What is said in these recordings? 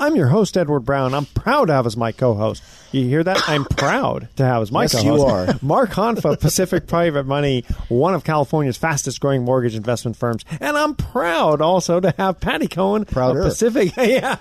I'm your host, Edward Brown. I'm proud to have as my co host. You hear that? I'm proud to have as my Yes, co you are. Mark Honfa, Pacific Private Money, one of California's fastest growing mortgage investment firms. And I'm proud also to have Patty Cohn Prouder. of Pacific, yeah,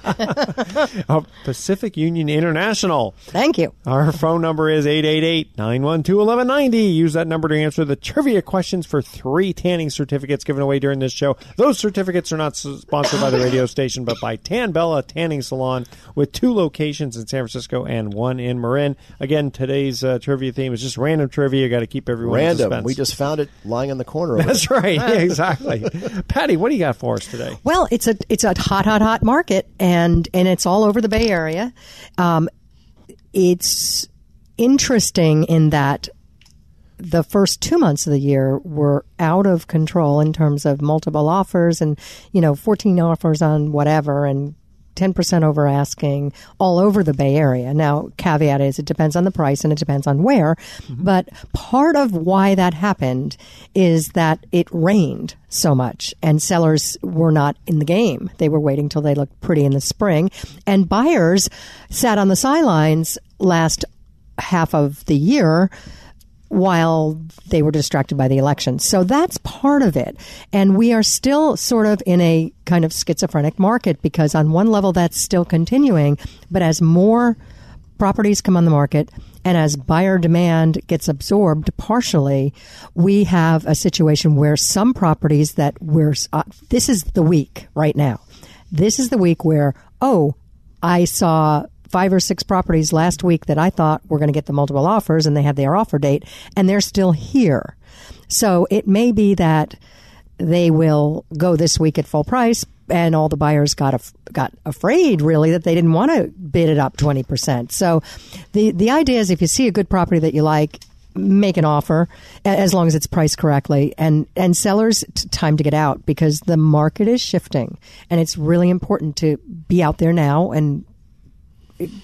of Pacific Union International. Thank you. Our phone number is 888-912-1190. Use that number to answer the trivia questions for three tanning certificates given away during this show. Those certificates are not sponsored by the radio station, but by Tan Bella Tanning Salon with two locations in San Francisco and one in Marin. Again, today's uh, trivia theme is just random trivia. Got to keep everyone Random. suspense. We just found it lying on the corner. Over That's right. Yeah, exactly. Patty, what do you got for us today? Well, it's a it's a hot, hot, hot market, and and it's all over the Bay Area. Um, it's interesting in that the first two months of the year were out of control in terms of multiple offers and you know 14 offers on whatever and 10% over asking all over the Bay Area. Now, caveat is it depends on the price and it depends on where. Mm-hmm. But part of why that happened is that it rained so much and sellers were not in the game. They were waiting till they looked pretty in the spring. And buyers sat on the sidelines last half of the year while they were distracted by the election. So that's part of it. And we are still sort of in a kind of schizophrenic market because on one level that's still continuing, but as more properties come on the market and as buyer demand gets absorbed partially, we have a situation where some properties that we're, uh, this is the week right now. This is the week where, oh, I saw five or six properties last week that I thought were going to get the multiple offers and they had their offer date and they're still here. So it may be that they will go this week at full price and all the buyers got af- got afraid really that they didn't want to bid it up 20%. So the the idea is if you see a good property that you like make an offer as long as it's priced correctly and and sellers t- time to get out because the market is shifting and it's really important to be out there now and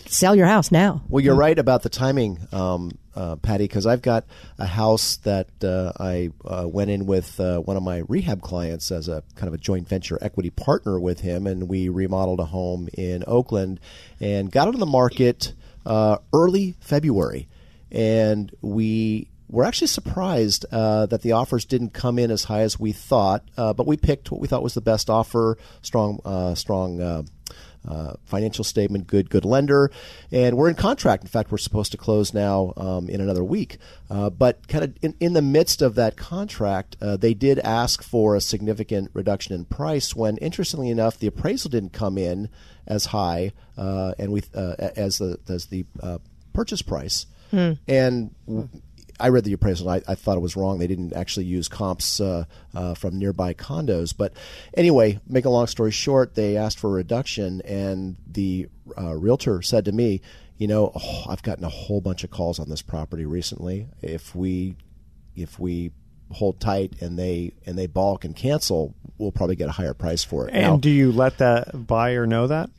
sell your house now. Well, you're right about the timing, um, uh, Patty, because I've got a house that uh, I uh, went in with uh, one of my rehab clients as a kind of a joint venture equity partner with him, and we remodeled a home in Oakland and got it on the market uh, early February, and we. were actually surprised uh, that the offers didn't come in as high as we thought, uh, but we picked what we thought was the best offer, strong, uh, strong uh, financial statement, good good lender, and we're in contract. In fact, we're supposed to close now um, in another week. Uh, but kind of in, in the midst of that contract, uh, they did ask for a significant reduction in price. When interestingly enough, the appraisal didn't come in as high uh, and we uh, as the as the uh, purchase price, and. w- I read the appraisal. I, I thought it was wrong. They didn't actually use comps uh, uh, from nearby condos. But anyway, make a long story short, they asked for a reduction, and the uh, realtor said to me, "You know, oh, I've gotten a whole bunch of calls on this property recently. If we, if we." hold tight and they and they balk and cancel we'll probably get a higher price for it And Now- do you let that buyer know that?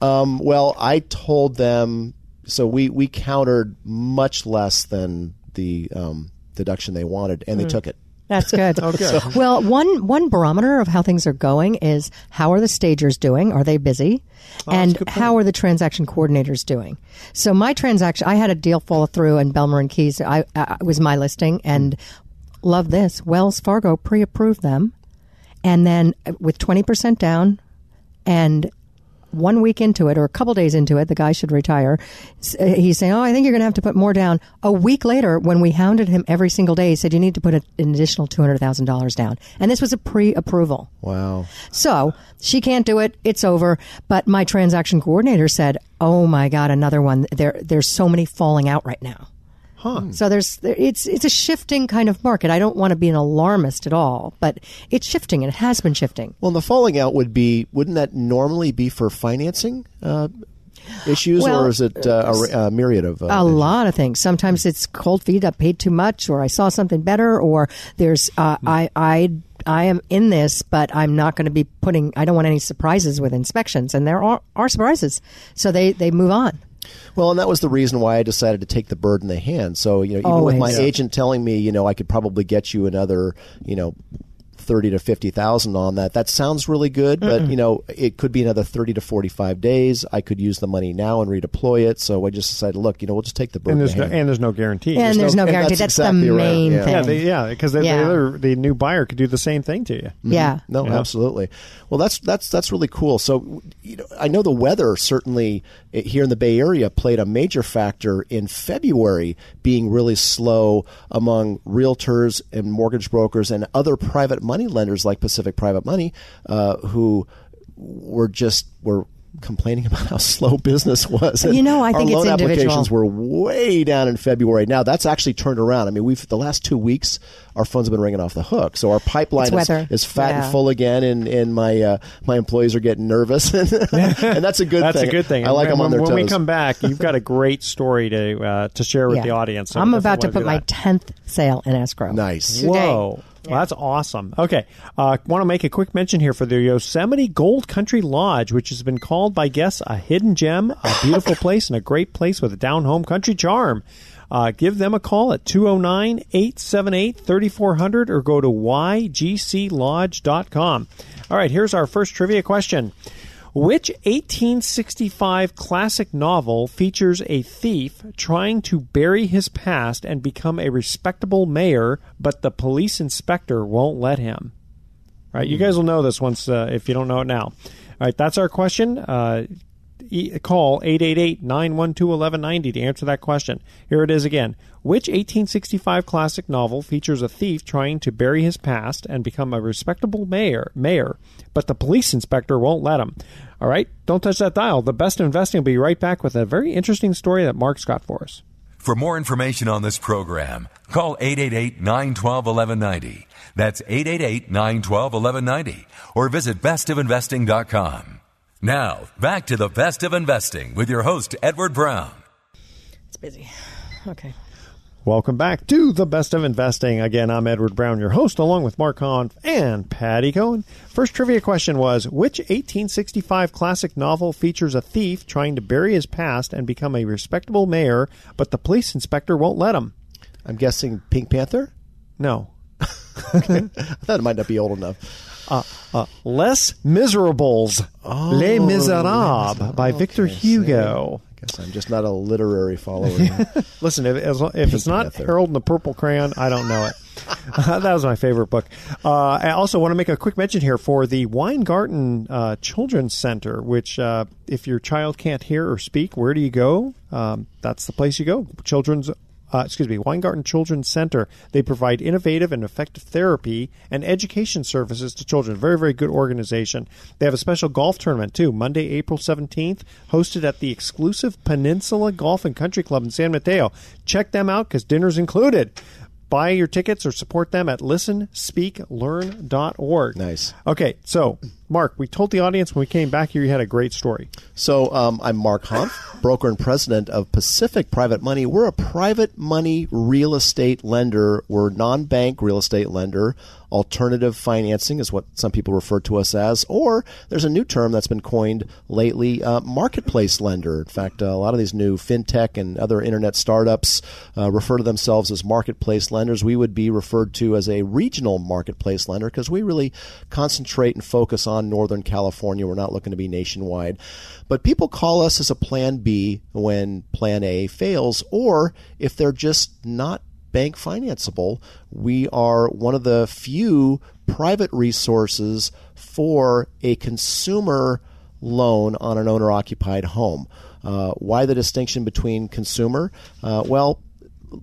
um, well, I told them so we we countered much less than the um, deduction they wanted, and they took it. That's good. Oh, good. Well, one one barometer of how things are going is how are the stagers doing? Are they busy? and how are the transaction coordinators doing? So my transaction, I had a deal fall through in Bel Marin Keys. I, I was my listing, and love this. Wells Fargo pre-approved them, and then with twenty percent down, and one week into it or a couple days into it, the guy should retire. Uh, He's saying, "Oh, I think you're going to have to put more down." A week later, when we hounded him every single day, he said, "You need to put an additional two hundred thousand dollars down." And this was a pre-approval. Wow. So she can't do it. It's over. But my transaction coordinator said, "Oh my God, another one. There, there's so many falling out right now." Huh. So there's it's it's a shifting kind of market. I don't want to be an alarmist at all, but it's shifting and it has been shifting. Well, the falling out would be wouldn't that normally be for financing? Uh, issues, Well, or is it uh, a, a myriad of? Uh, a lot of things. Sometimes it's cold feet. I paid too much, or I saw something better, or there's uh, I I I am in this, but I'm not going to be putting. I don't want any surprises with inspections, and there are, are surprises, so they they move on. Well, and that was the reason why I decided to take the bird in the hand. So, you know, even with my agent telling me, you know, I could probably get you another, you know, thirty to fifty thousand on that. That sounds really good, but you know, it could be another thirty to forty-five days. I could use the money now and redeploy it. So I just decided, look, you know, we'll just take the bird And there's no, and there's no guarantee. And there's no and guarantee. that's That's, exactly the right, main yeah. thing. yeah, they, yeah, because the, Yeah. the the new buyer could do the same thing to you. Mm-hmm. yeah. No, Yeah. absolutely. Well, that's that's that's really cool. So, you know, I know the weather certainly here in the Bay Area played a major factor in February being really slow among realtors and mortgage brokers and other private money lenders like Pacific Private Money, uh, who were just were complaining about how slow business was. And You know, I think our it's loan individual. applications were way down in February. Now that's actually turned around. I mean, we've the last two weeks our phones have been ringing off the hook, so our pipeline is, is fat Yeah. and full again, and, and my uh, my employees are getting nervous, and that's a good That's thing. a good thing. I like And them on when, their when toes. we come back, you've got a great story to uh, to share with Yeah. the audience. So I'm about to put my tenth sale in escrow. nice. Today. Whoa. Well, that's awesome. Okay. Uh, want to make a quick mention here for the Yosemite Gold Country Lodge, which has been called by guests a hidden gem, a beautiful place, and a great place with a down home country charm. Uh, give them a call at 209 878 3400 or go to ygclodge.com. All right, here's our first trivia question. Which 1865 classic novel features a thief trying to bury his past and become a respectable mayor, but the police inspector won't let him? Right, you guys will know this once uh, if you don't know it now. All right, that's our question. Uh, call 888-912-1190 to answer that question. Here it is again. Which 1865 classic novel features a thief trying to bury his past and become a respectable mayor, mayor, but the police inspector won't let him? All right, don't touch that dial. The best investing will be right back with a very interesting story that Mark's got for us. For more information on this program, call 888-912-1190. That's 888-912-1190 or visit bestofinvesting.com. Now, back to the best of investing with your host Edward Brown. It's busy. Okay. Welcome back to the best of investing. Again, I'm Edward Brown, your host, along with Mark Hahn and Patty Cohn. First trivia question was Which 1865 classic novel features a thief trying to bury his past and become a respectable mayor, but the police inspector won't let him? I'm guessing Pink Panther. No. I thought it might not be old enough. Uh, Les Miserables, Les Miserables by Victor Hugo. I guess I'm just not a literary follower. Listen, if, as, if it's not Panther. Harold and the Purple Crayon, I don't know it. that was my favorite book. Uh, I also want to make a quick mention here for the Weingarten uh, Children's Center, which, uh, if your child can't hear or speak, where do you go? Um, that's the place you go. Children's. Uh, excuse me, Weingarten Children's Center. They provide innovative and effective therapy and education services to children. Very, very good organization. They have a special golf tournament too, Monday, April 17th, hosted at the exclusive Peninsula Golf and Country Club in San Mateo. Check them out because dinner's included. Buy your tickets or support them at listenspeaklearn.org. Nice. Okay, so Mark, we told the audience when we came back here you had a great story. So um, I'm Mark Hahn, broker and president of Pacific Private Money. We're a private money real estate lender. We're non-bank real estate lender. Alternative financing is what some people refer to us as, or there's a new term that's been coined lately, uh, marketplace lender. In fact, uh, a lot of these new fintech and other internet startups uh, refer to themselves as marketplace lenders. We would be referred to as a regional marketplace lender because we really concentrate and focus on Northern California. We're not looking to be nationwide. But people call us as a plan B when plan A fails, or if they're just not bank financeable, we are one of the few private resources for a consumer loan on an owner occupied home. Uh, why the distinction between consumer? Uh, well,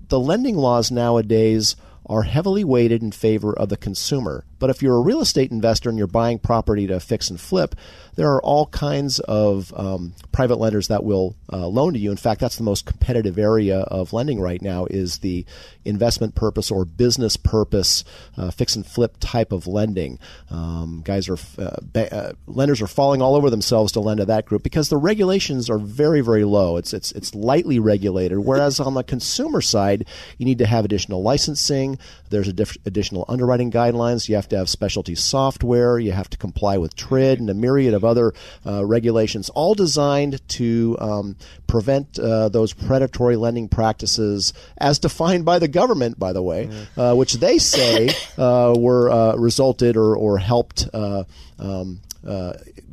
the lending laws nowadays are heavily weighted in favor of the consumer. But if you're a real estate investor and you're buying property to fix and flip, there are all kinds of um, private lenders that will uh, loan to you. In fact, that's the most competitive area of lending right now is the investment purpose or business purpose uh, fix and flip type of lending. Um, guys are uh, ba- uh, lenders are falling all over themselves to lend to that group because the regulations are very very low. It's it's it's lightly regulated. Whereas on the consumer side, you need to have additional licensing. There's diff- additional underwriting guidelines. You have to have specialty software. You have to comply with TRID and a myriad of other uh, regulations, all designed to um, prevent uh, those predatory lending practices as defined by the government, by the way, uh, which they say uh, were uh, resulted or, or helped uh, um,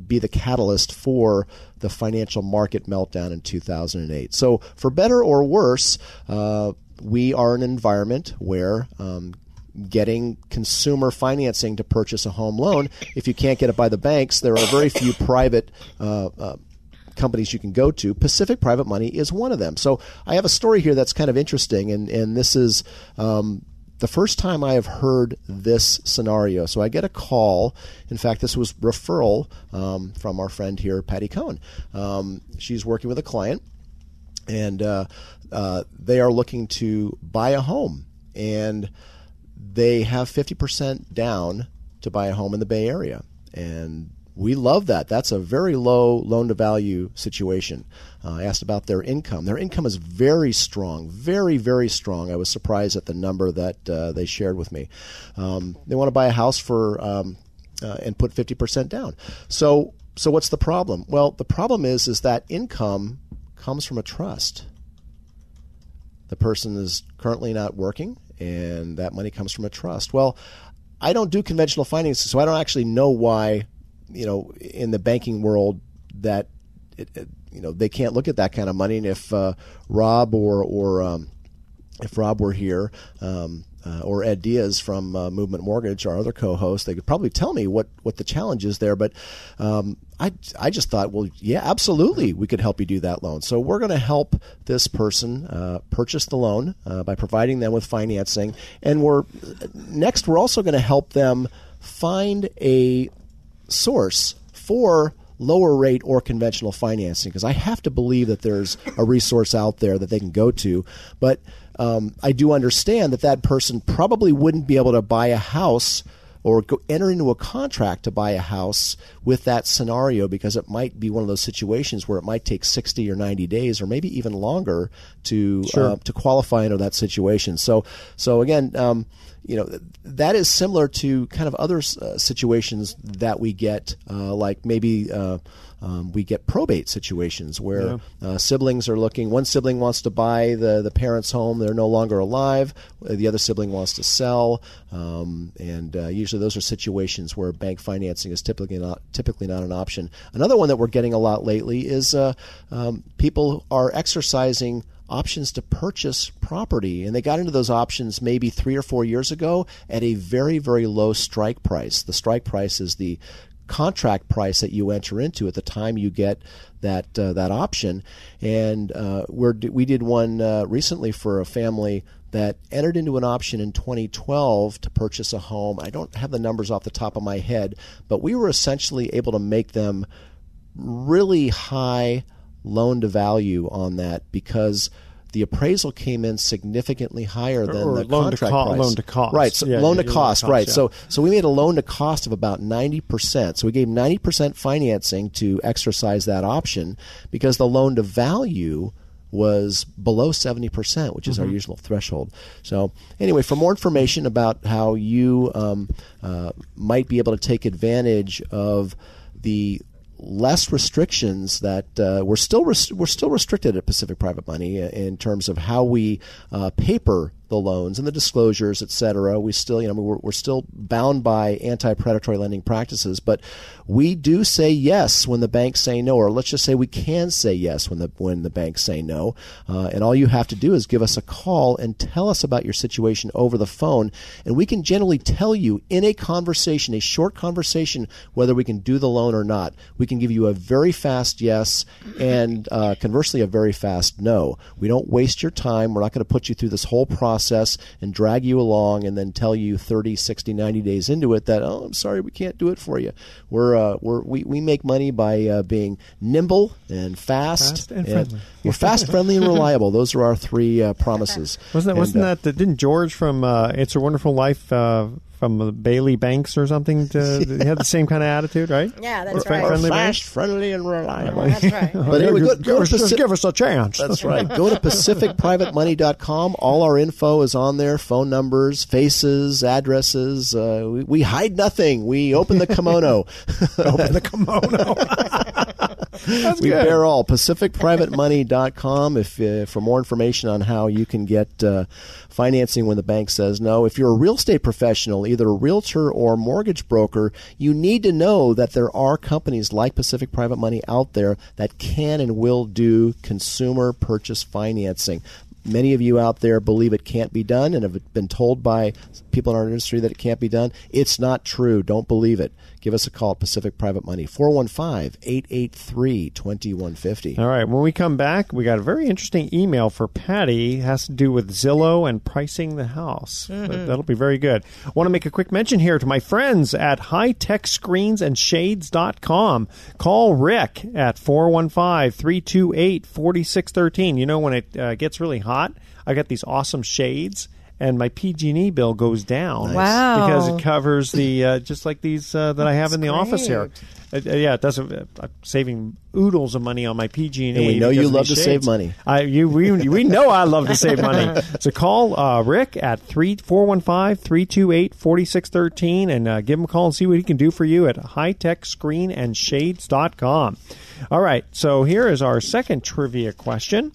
be the catalyst for the financial market meltdown in 2008. So, for better or worse, we are an environment where um, getting consumer financing to purchase a home loan. If you can't get it by the banks, there are very few private uh, uh, companies you can go to. Pacific Private Money is one of them. So I have a story here that's kind of interesting, and, and this is. Um, the first time I have heard this scenario. So I get a call. In fact, this was referral um, from our friend here, Patty Cohn. Um, she's working with a client, and uh, uh, they are looking to buy a home. And they have 50% down to buy a home in the Bay Area. And we love that. That's a very low loan to value situation. Uh, I asked about their income. Their income is very strong, very, very strong. I was surprised at the number that uh, they shared with me. Um, they want to buy a house for um, uh, and put 50% down. So, so what's the problem? Well, the problem is is that income comes from a trust. The person is currently not working and that money comes from a trust. Well, I don't do conventional financing, so I don't actually know why, you know, in the banking world that, it, it, you know, they can't look at that kind of money. And if uh, Rob or or um, if Rob were here, um, uh, or Ed Diaz from uh, Movement Mortgage, our other co-host, they could probably tell me what, what the challenge is there. But um, I, I just thought, well, yeah, absolutely, we could help you do that loan. So we're going to help this person uh, purchase the loan uh, by providing them with financing, and we're next we're also going to help them find a source for lower rate or conventional financing because I have to believe that there's a resource out there that they can go to, but um, I do understand that that person probably wouldn't be able to buy a house or go, enter into a contract to buy a house with that scenario because it might be one of those situations where it might take 60 or 90 days or maybe even longer to sure. uh, to qualify into that situation. So so again, um, you know that is similar to kind of other uh, situations that we get, uh, like maybe uh, um, we get probate situations where yeah. uh, siblings are looking. One sibling wants to buy the the parents' home; they're no longer alive. The other sibling wants to sell, um, and uh, usually those are situations where bank financing is typically not typically not an option. Another one that we're getting a lot lately is uh, um, people are exercising options to purchase property. And they got into those options maybe three or four years ago at a very, very low strike price. The strike price is the contract price that you enter into at the time you get that uh, that option. And uh, we did one uh, recently for a family that entered into an option in 2012 to purchase a home. I don't have the numbers off the top of my head, but we were essentially able to make them really high loan to value on that because the appraisal came in significantly higher than or the loan contract to co- price. Loan to cost, right? So yeah, loan yeah, to cost, cost, right? Yeah. So so we made a loan to cost of about ninety percent. So we gave ninety percent financing to exercise that option because the loan to value was below 70%, which is mm-hmm. our usual threshold. So, anyway, for more information about how you um, uh, might be able to take advantage of the less restrictions that uh, we're still res- we're still restricted at Pacific Private Money in terms of how we uh, paper the loans and the disclosures, et cetera. We still, you know, we're, we're still bound by anti-predatory lending practices, but we do say yes when the banks say no, or let's just say we can say yes when the when the banks say no. Uh, and all you have to do is give us a call and tell us about your situation over the phone, and we can generally tell you in a conversation, a short conversation, whether we can do the loan or not. We can give you a very fast yes, and uh, conversely, a very fast no. We don't waste your time. We're not going to put you through this whole process process and drag you along and then tell you 30, 60, 90 days into it that, oh, I'm sorry, we can't do it for you. We're, uh, we're, we, we make money by uh, being nimble and fast. Fast and friendly. we're fast, friendly, and reliable. Those are our three uh, promises. Wasn't that? And, wasn't uh, that? The, didn't George from uh, It's a Wonderful Life uh, from uh, Bailey Banks or something? To, he had the same kind of attitude, right? Yeah, that's fri- right. friendly fast, friendly, and reliable. That's right. But anyway, go, give, go us, to just Paci- give us a chance. That's right. Go to pacificprivatemoney.com. All our info is on there phone numbers, faces, addresses. Uh, we, we hide nothing. We open the kimono. Open the kimono. We good. bear all. PacificPrivateMoney.com if, uh, for more information on how you can get uh, financing when the bank says no. If you're a real estate professional, either a realtor or mortgage broker, you need to know that there are companies like Pacific Private Money out there that can and will do consumer purchase financing. Many of you out there believe it can't be done and have been told by people in our industry that it can't be done. It's not true. Don't believe it. Give us a call at Pacific Private Money, 415 883 2150. All right. When we come back, we got a very interesting email for Patty. It has to do with Zillow and pricing the house. But That'll be very good. I want to make a quick mention here to my friends at hightechscreensandshades.com. Call Rick at 415-328-4613. You know, when it uh, gets really hot, I got these awesome shades. And my PG&E bill goes down Wow. because it covers the uh, just like these uh, that I have in the office here. Uh, yeah, it doesn't. Uh, I'm saving oodles of money on my PG&E. And we know you love these to save money. I you we, we know I love to save money. So call uh, Rick at three four one five three two eight forty six thirteen and uh, give him a call and see what he can do for you at hightechscreenandshades.com. All right, so here is our second trivia question.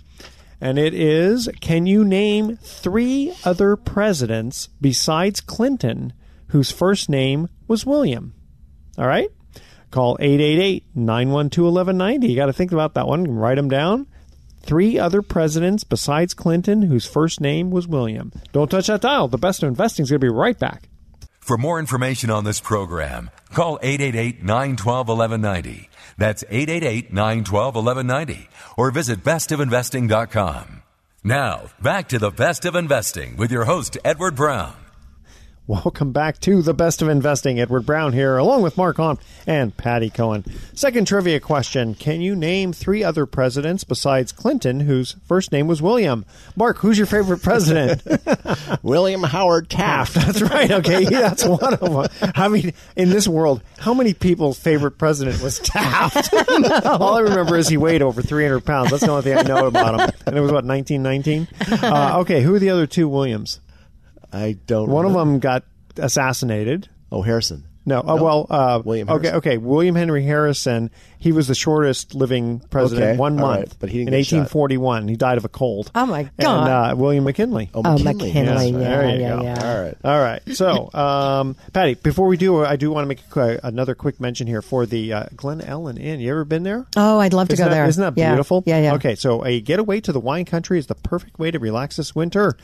And it is Can you name three other presidents besides Clinton whose first name was William? All right? Call 888 912 1190. You got to think about that one write them down. Three other presidents besides Clinton whose first name was William. Don't touch that dial. The best of investing is going to be right back. For more information on this program, call 888-912-1190. That's 888-912-1190 or visit bestofinvesting.com. Now, back to the best of investing with your host Edward Brown. Welcome back to the best of investing. Edward Brown here, along with Mark Hahn and Patty Cohn. Second trivia question: Can you name three other presidents besides Clinton whose first name was William? Mark, who's your favorite president? William Howard Taft. That's right. Okay, that's one of them. I mean, in this world, how many people's favorite president was Taft? All I remember is he weighed over 300 pounds. That's the only thing I know about him. And it was what 1919. Uh, okay, who are the other two Williams? I don't. One of them got assassinated. Oh, Harrison. No, oh, well, uh, William Okay, Harrison. okay. William Henry Harrison. He was the shortest living president, Okay, one all month, right, but he didn't in get shot. 1841. He died of a cold. Oh, my And God. uh, William McKinley. Oh, Oh, McKinley. McKinley. Yes, Yeah, there you yeah, go. yeah. All right. All right. So, um, Patty, before we do, I do want to make a, another quick mention here for the uh, Glen Ellen Inn. You ever been there? Oh, I'd love to Isn't go that- there. Isn't that Yeah. beautiful? Yeah, yeah. Okay, so a getaway to the wine country is the perfect way to relax this winter.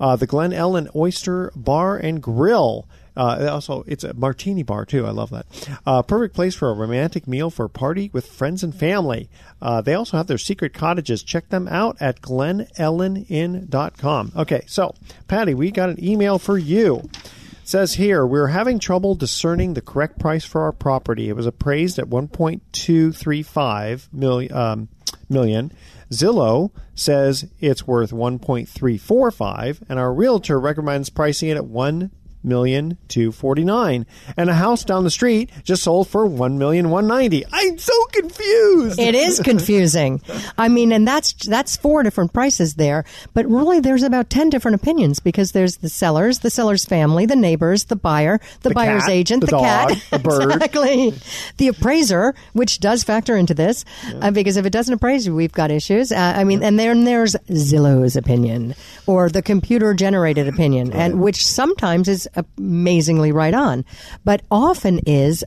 Uh, the Glen Ellen Oyster Bar and Grill. Uh, also, it's a martini bar too. I love that. Uh, perfect place for a romantic meal for a party with friends and family. Uh, they also have their secret cottages. Check them out at glenelleninn.com. Okay, so Patty, we got an email for you. It says here we're having trouble discerning the correct price for our property. It was appraised at 1.235 million. Um, million. Zillow says it's worth 1.345, and our realtor recommends pricing it at one million two forty nine, and a house down the street just sold for one million one ninety. I'm so confused. It is confusing. I mean, and that's that's four different prices there, but really there's about ten different opinions because there's the sellers, the seller's family, the neighbors, the buyer, the, The buyer's cat, agent, the the, dog, cat, the bird. exactly, the appraiser, which does factor into this uh, because if it doesn't appraise you, we've got issues. Uh, I mean, and then there's Zillow's opinion or the computer generated opinion, and which sometimes is amazingly right on, but often is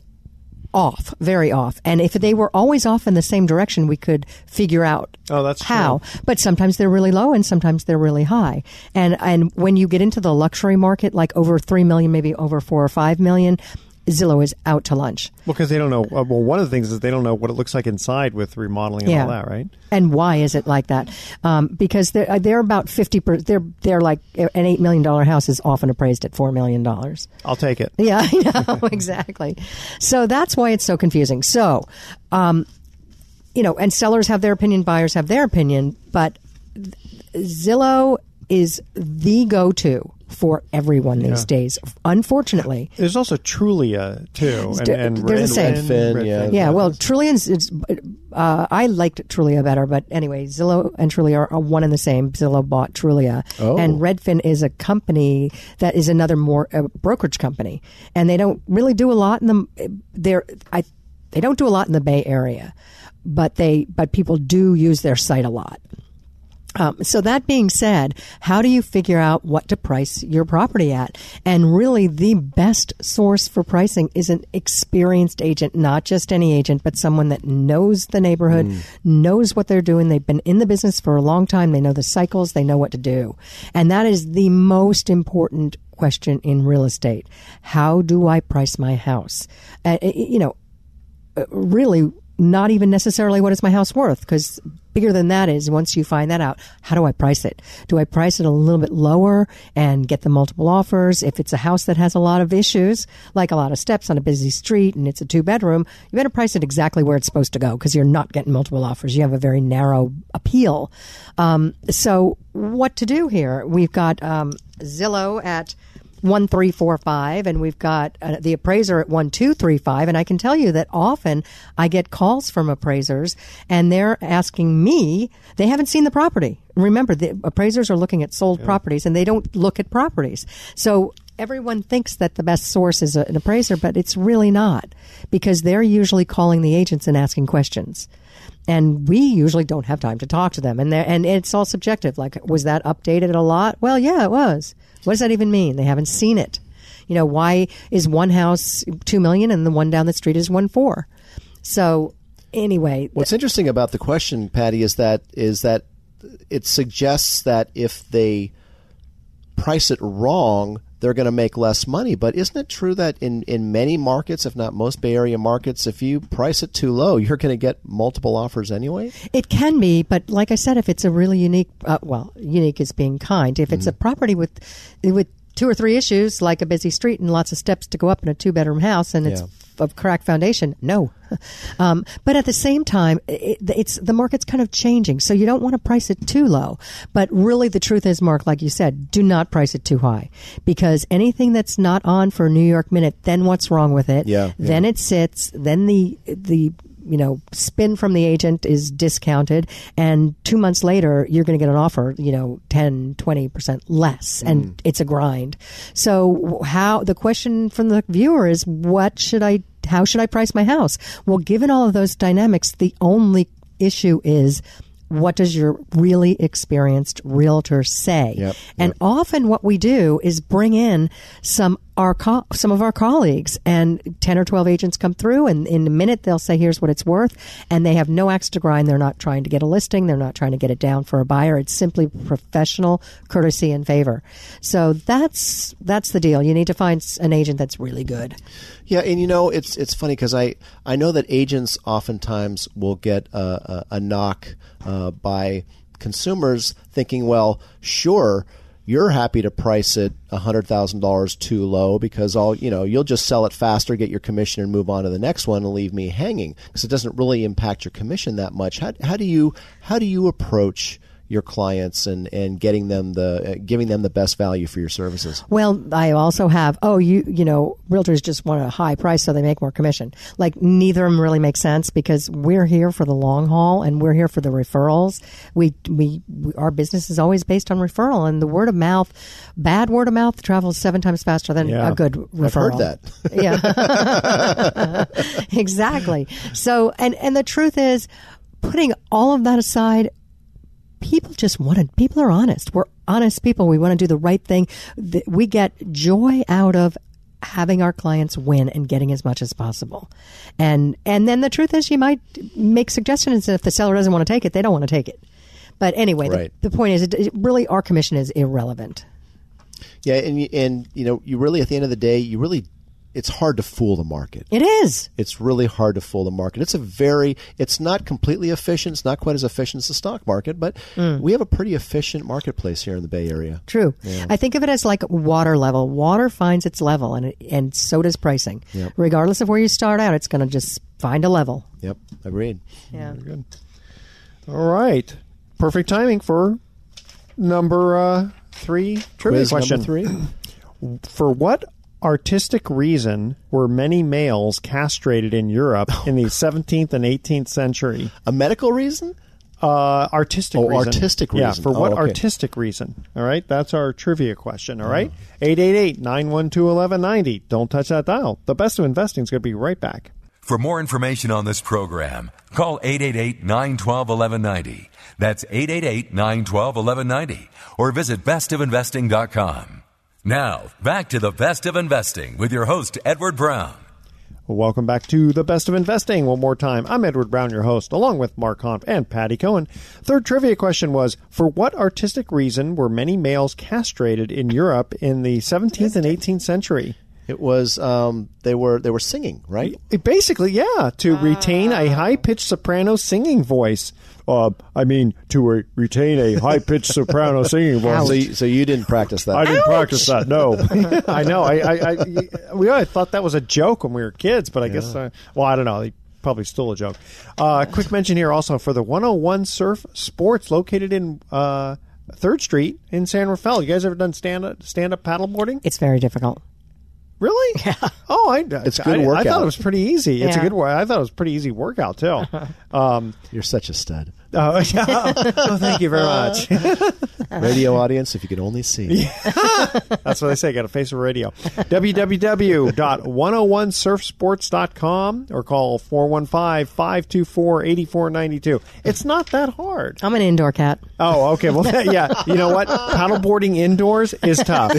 off, very off. And if they were always off in the same direction, we could figure out Oh, that's how. true. But sometimes they're really low and sometimes they're really high. And and when you get into the luxury market, like over three million, maybe over four or five million. Zillow is out to lunch. Well, Because they don't know. uh, Well, one of the things is they don't know what it looks like inside with remodeling and Yeah. all that, right? And why is it like that? Um, because they're, uh, they're about fifty. Per, they're they're like an eight million dollar house is often appraised at four million dollars. I'll take it. Yeah, I know exactly. So that's why it's so confusing. So, um, you know, and sellers have their opinion, buyers have their opinion, but Zillow is the go-to for everyone these Yeah. days. Unfortunately, There's also Trulia too, and, d- and they're the and- same. and Redfin, Redfin. yeah. yeah. Well, Trulia's. It's, uh, I liked Trulia better, but anyway, Zillow and Trulia are, are one and the same. Zillow bought Trulia, Oh. and Redfin is a company that is another more uh, brokerage company, and they don't really do a lot in the. They're I, they don't do a lot in the Bay Area, but they but people do use their site a lot. Um, so that being said, how do you figure out what to price your property at? And really, the best source for pricing is an experienced agent, not just any agent, but someone that knows the neighborhood, knows what they're doing. They've been in the business for a long time. They know the cycles. They know what to do. And that is the most important question in real estate. How do I price my house? Uh, you know, really not even necessarily what is my house worth because bigger than that is once you find that out how do i price it? Do i price it a little bit lower and get the multiple offers? If it's a house that has a lot of issues like a lot of steps on a busy street and it's a two bedroom you better price it exactly where it's supposed to go because you're not getting multiple offers. You have a very narrow appeal. Um, so what to do here? We've got um, zillow at 1345 and we've got uh, the appraiser at 1235 and I can tell you that often I get calls from appraisers and they're asking me they haven't seen the property. Remember the appraisers are looking at sold properties and they don't look at properties. So everyone thinks that the best source is an appraiser but it's really not because they're usually calling the agents and asking questions. And we usually don't have time to talk to them and and it's all subjective like was that updated a lot? Well yeah it was what does that even mean? They haven't seen it. You know why is one house 2 million and the one down the street is 1 4 so anyway What's interesting about the question, Patty, is that is that it suggests that if they price it wrong, they're going to make less money. But isn't it true that in, in many markets, if not most Bay Area markets, if you price it too low, you're going to get multiple offers anyway? It can be, but like I said, if it's a really unique, uh, well, unique is being kind. If it's a property with with two or three issues, like a busy street and lots of steps to go up in a two bedroom house, and it's Yeah. of cracked foundation, no. um, but at the same time, it, it's the market's kind of changing, so you don't want to price it too low. But really, the truth is, Mark, like you said, do not price it too high because anything that's not on for a New York minute, then what's wrong with it? Yeah, Then it sits. Then the the you know spin from the agent is discounted and two months later you're going to get an offer you know 10 20% less and mm. it's a grind. So how the question from the viewer is what should i how should i price my house? Well given all of those dynamics the only issue is what does your really experienced realtor say? Yep, and often what we do is bring in some our co- some of our colleagues and 10 or 12 agents come through and in a minute they'll say here's what it's worth and they have no axe to grind. They're not trying to get a listing. They're not trying to get it down for a buyer. It's simply professional courtesy and favor. So that's that's the deal. You need to find an agent that's really good. Yeah, and you know it's it's funny because I I know that agents oftentimes will get a, a, a knock uh, by consumers thinking, well, sure. You're happy to price it hundred thousand dollars too low because all you know you'll just sell it faster, get your commission, and move on to the next one, and leave me hanging because it doesn't really impact your commission that much. How, how do you how do you approach your clients and, and getting them the uh, giving them the best value for your services? Well, I also have, oh, you, you know, realtors just want a high price so they make more commission. Like neither of them really makes sense because we're here for the long haul and we're here for the referrals. We, we, we our business is always based on referral and the word of mouth, bad word of mouth travels seven times faster than Yeah. a good referral. I've heard that. yeah. exactly. So, and, and the truth is, putting all of that aside, people just want to, people are honest. We're honest people. We want to do the right thing. We get joy out of having our clients win and getting as much as possible. And, and then the truth is you might make suggestions and if the seller doesn't want to take it, they don't want to take it. But anyway, Right. the, the point is, it, it really, our commission is irrelevant. Yeah, and you- and you know, you really at the end of the day, you really it's hard to fool the market. It is. It's really hard to fool the market. It's a very, it's not completely efficient. It's not quite as efficient as the stock market, but Mm. we have a pretty efficient marketplace here in the Bay Area. True. I think of it as like water level. Water finds its level, and it, and so does pricing. Yep. Regardless of where you start out, it's going to just find a level. Yep, agreed. Yeah. Good. All right. Perfect timing for number uh, three trivia question. number three. For what artistic reason were many males castrated in Europe in the 17th and 18th century? A medical reason? Uh, artistic Oh, reason. artistic Yeah, for Oh, what okay. artistic reason? All right, that's our trivia question. All right, 888 912 1190. Don't touch that dial. The best of investing is going to be right back. For more information on this program, call 888-912-1190. That's 888-912-1190 or visit bestofinvesting.com. Now, back to the best of investing with your host, Edward Brown. Welcome back to the best of investing. One more time, I'm Edward Brown, your host, along with Mark Hahn and Patty Cohn. Third trivia question was: For what artistic reason were many males castrated in Europe in the 17th and 18th century? It was um, they were they were singing right. It basically, yeah, to retain a high pitched soprano singing voice. Uh, I mean, to re- retain a high pitched soprano singing voice. So you, so you didn't practice that. I didn't practice that. No, I know. I, I, I, we always thought that was a joke when we were kids, but I guess, uh, well, I don't know. They probably still a joke. Uh, quick mention here also for the 101 Surf Sports located in uh, Third Street in San Rafael. You guys ever done stand up stand up paddleboarding? It's very difficult. Really? Yeah. Oh, I, It's a I, good workout. I thought it was pretty easy. It's a good. wor- I thought it was pretty easy workout too. Um, You're such a stud. Oh, yeah. oh, thank you very much. Radio audience, if you could only see. That's what I say. Got a face of radio. www.101surfsports.com or call 415-524-8492. It's not that hard. I'm an indoor cat. Oh, okay. Well, yeah. You know what? Paddleboarding indoors is tough.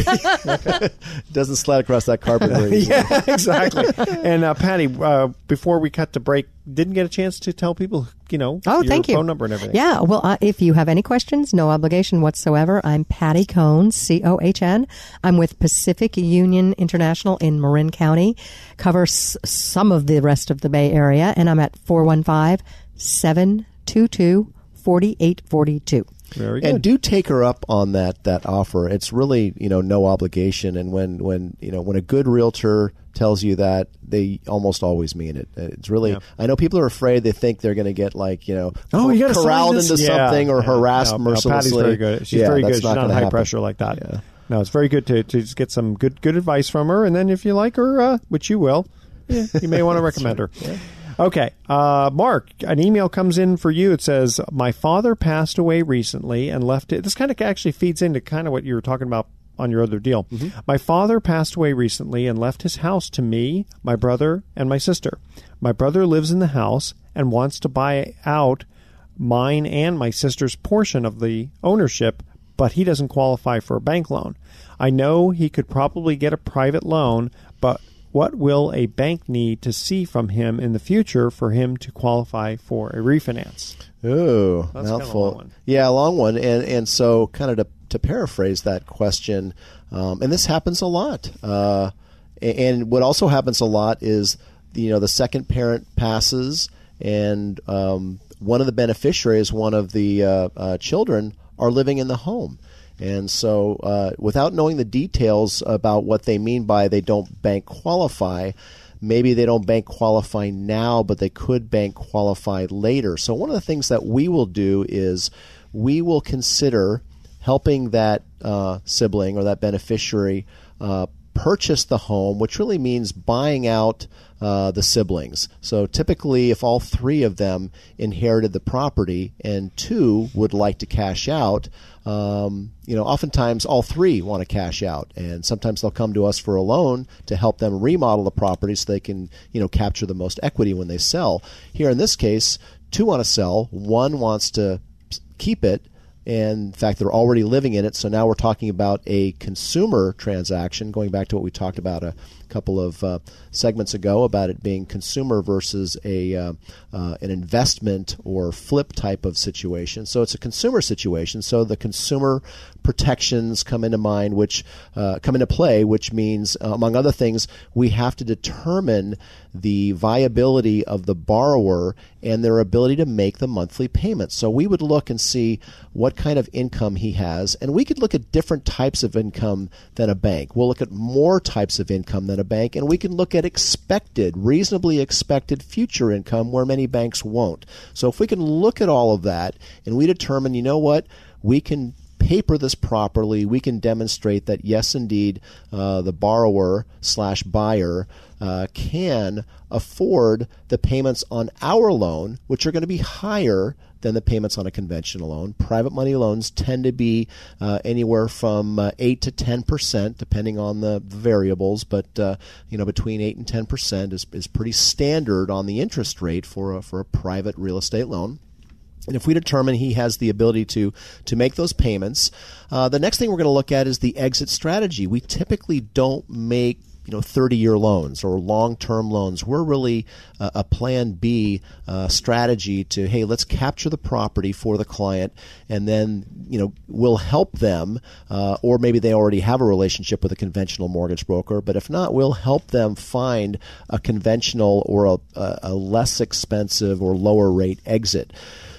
Doesn't slide across that carpet yeah, exactly. And uh, Patty, uh, before we cut to break, didn't get a chance to tell people, you know, Oh, your thank you. phone number and everything. Yeah. Well, uh, if you have any questions, no obligation whatsoever. I'm Patty Cohn, C O H N. I'm with Pacific Union International in Marin County. Cover s- some of the rest of the Bay Area, and I'm at 415 722 4842. Very good. And do take her up on that that offer. It's really you know no obligation. And when when you know when a good realtor tells you that, they almost always mean it. It's really. I know people are afraid. They think they're going to get like you know Oh, you got corralled into something or harassed no, no, mercilessly. Patty's very good. She's Yeah, very good. She's not not high happen. pressure like that. Yeah. No, it's very good to, to just get some good good advice from her, and then if you like her, uh, which you will, yeah, you may want to recommend her. Okay, uh, Mark, an email comes in for you. It says, "My father passed away recently and left it." This kind of actually feeds into kind of what you were talking about on your other deal. My father passed away recently and left his house to me, my brother, and my sister. My brother lives in the house and wants to buy out mine and my sister's portion of the ownership, but he doesn't qualify for a bank loan. I know he could probably get a private loan, but what will a bank need to see from him in the future for him to qualify for a refinance? Ooh, That's mouthful. long one. Yeah, a long one. And and so, kind of to, to paraphrase that question, um, and this happens a lot. Uh, and what also happens a lot is, you know, the second parent passes, and um, one of the beneficiaries, one of the uh, uh, children, are living in the home. And so, uh, without knowing the details about what they mean by they don't bank qualify, maybe they don't bank qualify now, but they could bank qualify later. So, one of the things that we will do is we will consider helping that uh, sibling or that beneficiary uh, purchase the home, which really means buying out uh, the siblings. So typically, if all three of them inherited the property and two would like to cash out, um, you know, oftentimes all three want to cash out, and sometimes they'll come to us for a loan to help them remodel the property so they can, you know, capture the most equity when they sell. Here in this case, two want to sell, one wants to keep it and in fact, they're already living in it. So now we're talking about a consumer transaction, going back to what we talked about a couple of uh, segments ago about it being consumer versus a uh, uh, an investment or flip type of situation. So it's a consumer situation. So the consumer protections come into mind, which uh, come into play, which means, uh, among other things, we have to determine the viability of the borrower and their ability to make the monthly payments. So we would look and see what kind of income he has, and we could look at different types of income than a bank. We'll look at more types of income than a bank, and we can look at expected, reasonably expected future income where many banks won't. So if we can look at all of that and we determine, you know what, we can paper this properly, we can demonstrate that yes, indeed, uh, the borrower slash buyer uh, can afford the payments on our loan, which are going to be higher than the payments on a conventional loan. Private money loans tend to be uh, anywhere from uh, eight to ten percent, depending on the variables. But uh, you know, between eight and ten percent is, is pretty standard on the interest rate for a, for a private real estate loan. And if we determine he has the ability to to make those payments, uh, the next thing we're going to look at is the exit strategy. We typically don't make you know 30 year loans or long term loans. We're really uh, a plan B uh, strategy to hey let's capture the property for the client and then you know we'll help them uh, or maybe they already have a relationship with a conventional mortgage broker. But if not, we'll help them find a conventional or a, a less expensive or lower rate exit.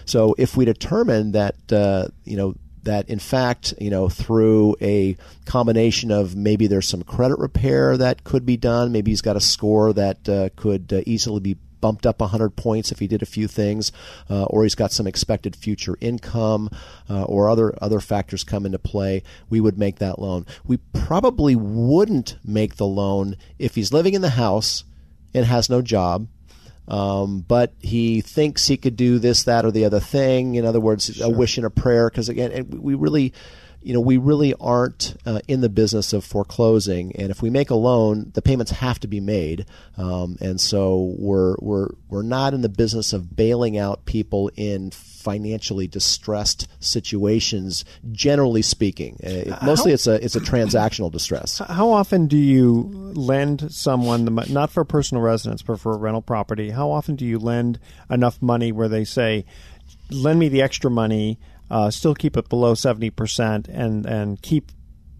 So if we determine that uh, you know that in fact you know through a combination of maybe there's some credit repair that could be done, maybe he's got a score that uh, could uh, easily be bumped up 100 points if he did a few things, uh, or he's got some expected future income, uh, or other other factors come into play, we would make that loan. We probably wouldn't make the loan if he's living in the house and has no job um, but he thinks he could do this, that, or the other thing. In other words, sure. a wish and a prayer. Because again, we really, you know, we really aren't uh, in the business of foreclosing. And if we make a loan, the payments have to be made. Um, and so we're we're we're not in the business of bailing out people in financially distressed situations. Generally speaking, uh, mostly how, it's a it's a transactional distress. How often do you lend someone the not for personal residence but for a rental property? How often do you lend enough money where they say, "Lend me the extra money, uh, still keep it below seventy percent, and and keep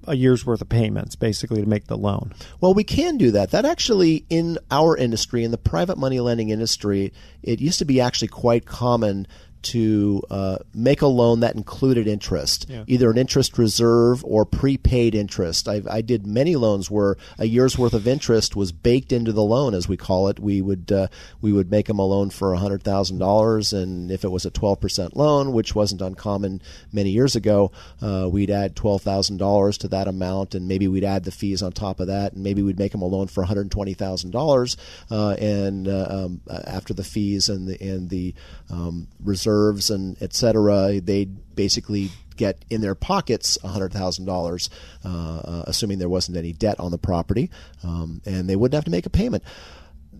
a year's worth of payments basically to make the loan. Well, we can do that. That actually, in our industry, in the private money lending industry, it used to be actually quite common to uh, make a loan that included interest, yeah. either an interest reserve or prepaid interest. I've, i did many loans where a year's worth of interest was baked into the loan, as we call it. We would uh, we would make them a loan for hundred thousand dollars, and if it was a twelve percent loan, which wasn't uncommon many years ago, uh, we'd add twelve thousand dollars to that amount, and maybe we'd add the fees on top of that, and maybe we'd make them a loan for one hundred twenty thousand uh, dollars, and uh, um, after the fees and the and the um, reserve reserves and et cetera, they'd basically get in their pockets $100,000, uh, uh, assuming there wasn't any debt on the property, um, and they wouldn't have to make a payment.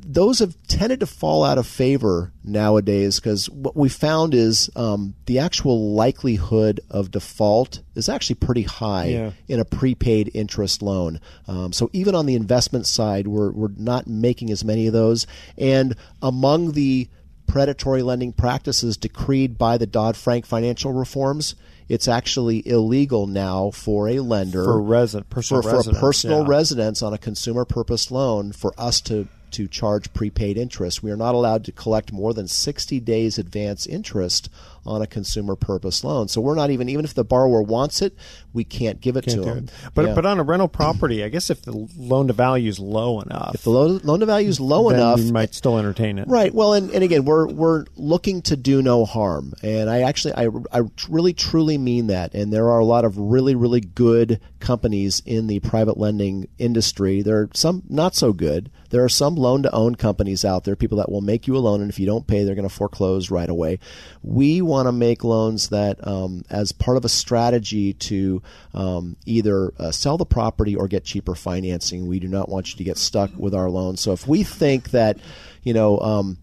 Those have tended to fall out of favor nowadays because what we found is um, the actual likelihood of default is actually pretty high yeah. in a prepaid interest loan. Um, so even on the investment side, we're, we're not making as many of those. And among the predatory lending practices decreed by the Dodd Frank financial reforms, it's actually illegal now for a lender for, resident, personal for, for a personal yeah. residence on a consumer purpose loan for us to to charge prepaid interest. We are not allowed to collect more than 60 days advance interest on a consumer purpose loan. So we're not even even if the borrower wants it, we can't give it can't to them. It. But yeah. but on a rental property, I guess if the loan to value is low enough, if the loan, loan to value is low enough, you might still entertain it. Right. Well, and, and again, we're we're looking to do no harm, and I actually I I really truly mean that. And there are a lot of really really good companies in the private lending industry. There are some not so good. There are some loan to own companies out there, people that will make you a loan, and if you don't pay, they're going to foreclose right away. We want to make loans that, um, as part of a strategy to um, either uh, sell the property or get cheaper financing, we do not want you to get stuck with our loans. So if we think that, you know, um,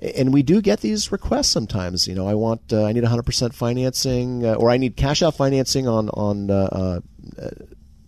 and we do get these requests sometimes. You know, I want, uh, I need 100% financing, uh, or I need cash out financing on on uh, uh,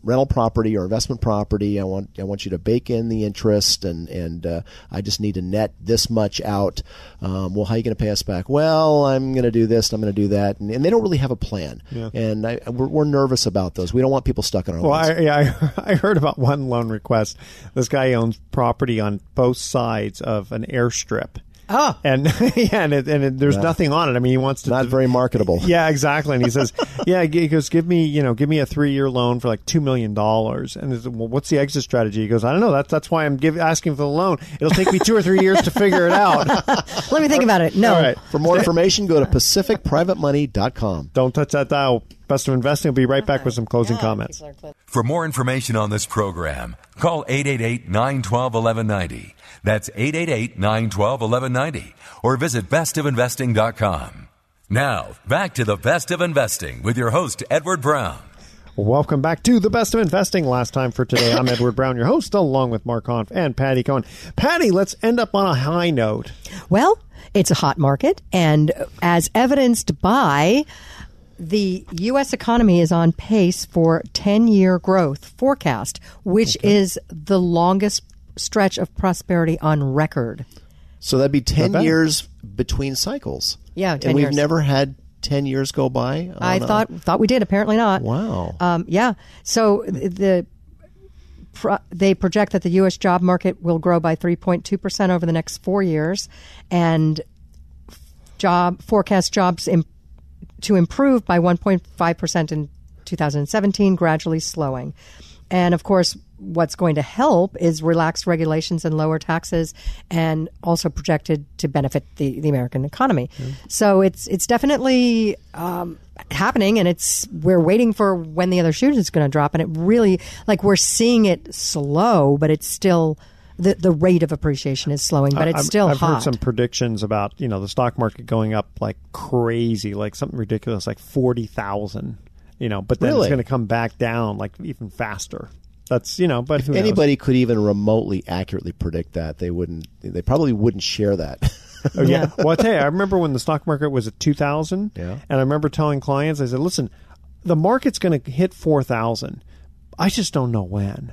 rental property or investment property. I want I want you to bake in the interest, and and uh, I just need to net this much out. Um, well, how are you going to pay us back? Well, I'm going to do this, I'm going to do that, and, and, they don't really have a plan. Yeah. And I, we're, we're, nervous about those. We don't want people stuck in our. Well, loans. I, yeah, I, I heard about one loan request. This guy owns property on both sides of an airstrip Oh, and yeah, and, it, and it, there's nothing on it. I mean, he wants to not very marketable. Yeah, exactly. And he says, yeah, he goes, give me, you know, give me a three year loan for like two million dollars. And says, well, what's the exit strategy? He goes, I don't know. That's that's why I'm give, asking for the loan. It'll take me two or three years to figure it out. let me think about it. No, All right. For more information, go to pacificprivatemoney.com. Don't touch that dial. Best of investing. We'll be right back with some closing comments. For more information on this program, call 888 912 1190. That's 888 912 1190. Or visit bestofinvesting.com. Now, back to the best of investing with your host, Edward Brown. Welcome back to the best of investing. Last time for today, I'm Edward Brown, your host, along with Mark Hahn and Patty Cohn. Patty, let's end up on a high note. Well, it's a hot market, and as evidenced by the U.S. economy is on pace for 10 year growth forecast, which okay. is the longest stretch of prosperity on record. So that'd be 10 years between cycles. Yeah, 10 and we've years. never had 10 years go by? I thought thought we did. Apparently not. Wow. Um, yeah. So the pro, they project that the U.S. job market will grow by 3.2 percent over the next four years, and job forecast jobs Im, to improve by 1.5 percent in 2017, gradually slowing. And of course, what's going to help is relaxed regulations and lower taxes, and also projected to benefit the, the American economy. Mm. So it's it's definitely um, happening, and it's we're waiting for when the other shoe is going to drop, and it really like we're seeing it slow, but it's still. The, the rate of appreciation is slowing, but it's I've, still I've hot. heard some predictions about you know the stock market going up like crazy, like something ridiculous, like forty thousand you know, but then really? it's going to come back down like even faster. That's you know, but if anybody could even remotely accurately predict that, they wouldn't. They probably wouldn't share that. oh, yeah. well, I tell you, I remember when the stock market was at two thousand, yeah. and I remember telling clients, I said, "Listen, the market's going to hit four thousand. I just don't know when."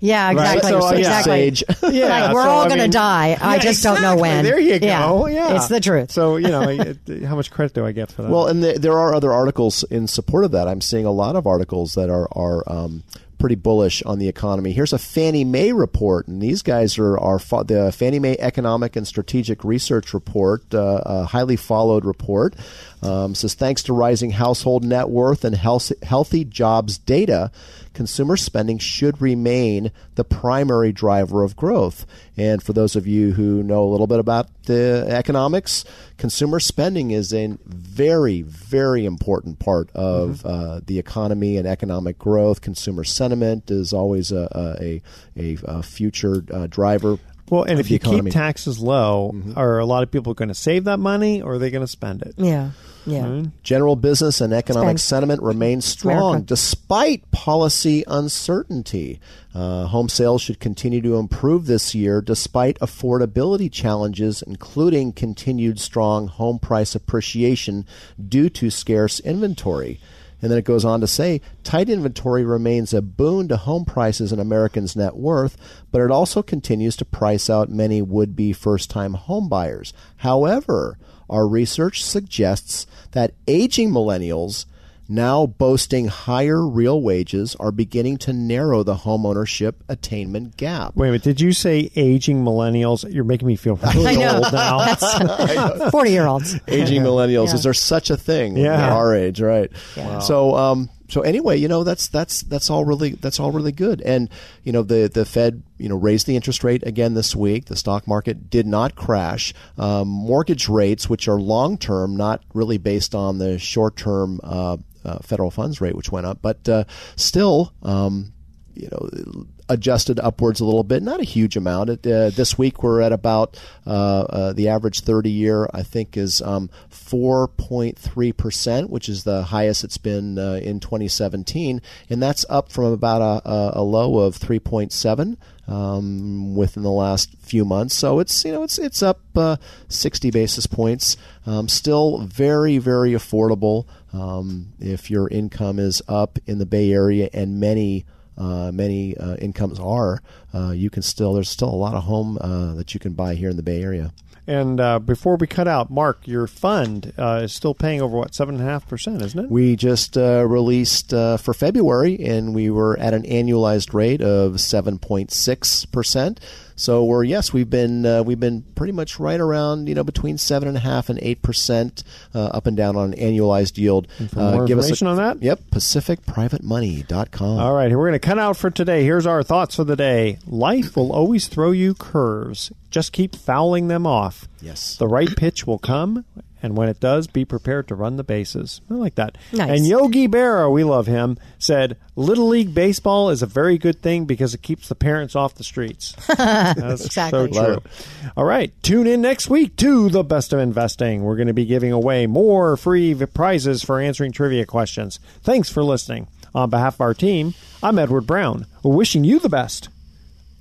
Yeah, exactly. Right? So, exactly. Yeah, yeah like, we're so, all I going to die. Yeah, I just exactly. don't know when. There you go. Yeah. it's the truth. So you know, how much credit do I get for that? Well, and the, there are other articles in support of that. I'm seeing a lot of articles that are are. Um, pretty bullish on the economy. Here's a Fannie Mae report, and these guys are, are the Fannie Mae Economic and Strategic Research Report, uh, a highly followed report. Um, says thanks to rising household net worth and health, healthy jobs data, consumer spending should remain the primary driver of growth. And for those of you who know a little bit about the economics, consumer spending is a very, very important part of mm-hmm. uh, the economy and economic growth. Consumer sentiment is always a, a, a, a future uh, driver. Well, and if you economy. keep taxes low, mm-hmm. are a lot of people going to save that money or are they going to spend it? Yeah. Yeah. Mm-hmm. General business and economic Spend. sentiment remains strong America. despite policy uncertainty. Uh, home sales should continue to improve this year despite affordability challenges, including continued strong home price appreciation due to scarce inventory. And then it goes on to say tight inventory remains a boon to home prices and Americans' net worth, but it also continues to price out many would be first time home buyers. However, our research suggests that aging millennials now boasting higher real wages are beginning to narrow the homeownership attainment gap. Wait a minute, did you say aging millennials? You're making me feel really I know. old now. Forty year olds. Aging millennials Yeah. is there such a thing? Yeah. at our age, right? Yeah. So, um, so anyway, you know that's that's that's all really that's all really good. And you know the the Fed you know raised the interest rate again this week. The stock market did not crash. Um, mortgage rates, which are long term, not really based on the short term. Uh, uh, federal funds rate, which went up, but uh, still, um, you know, adjusted upwards a little bit, not a huge amount. It, uh, this week we're at about uh, uh, the average 30 year, I think, is um, 4.3%, which is the highest it's been uh, in 2017. And that's up from about a, a low of 3.7 um, within the last few months. So it's you know it's it's up uh, 60 basis points. Um, still very very affordable um, if your income is up in the Bay Area, and many. Uh, many uh, incomes are. Uh, you can still there's still a lot of home uh, that you can buy here in the Bay Area. And uh, before we cut out, Mark, your fund uh, is still paying over what seven and a half percent, isn't it? We just uh, released uh, for February, and we were at an annualized rate of seven point six percent. So we're yes, we've been uh, we've been pretty much right around you know between seven and a half and eight percent uh, up and down on an annualized yield. more give us information a, on that? Yep, PacificPrivateMoney.com. All right, we're going to cut out for today. Here's our thoughts for the day. Life will always throw you curves. Just keep fouling them off. Yes. The right pitch will come, and when it does, be prepared to run the bases. I like that. Nice. And Yogi Berra, we love him, said, Little League Baseball is a very good thing because it keeps the parents off the streets. That's Exactly. so Love true. All right, tune in next week to The Best of Investing. We're going to be giving away more free prizes for answering trivia questions. Thanks for listening. On behalf of our team, I'm Edward Brown. We're wishing you the best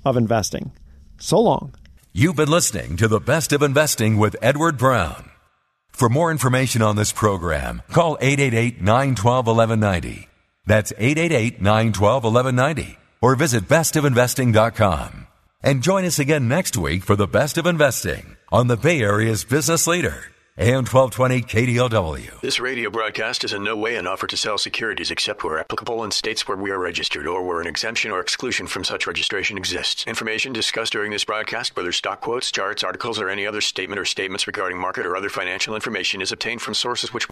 of investing. So long. You've been listening to the Best of Investing with Edward Brown. For more information on this program, call 888-912-1190. That's 888-912-1190 or visit bestofinvesting.com. And join us again next week for the Best of Investing on the Bay Area's business leader, AM 1220 KDOW. This radio broadcast is in no way an offer to sell securities except where applicable in states where we are registered or where an exemption or exclusion from such registration exists. Information discussed during this broadcast, whether stock quotes, charts, articles, or any other statement or statements regarding market or other financial information, is obtained from sources which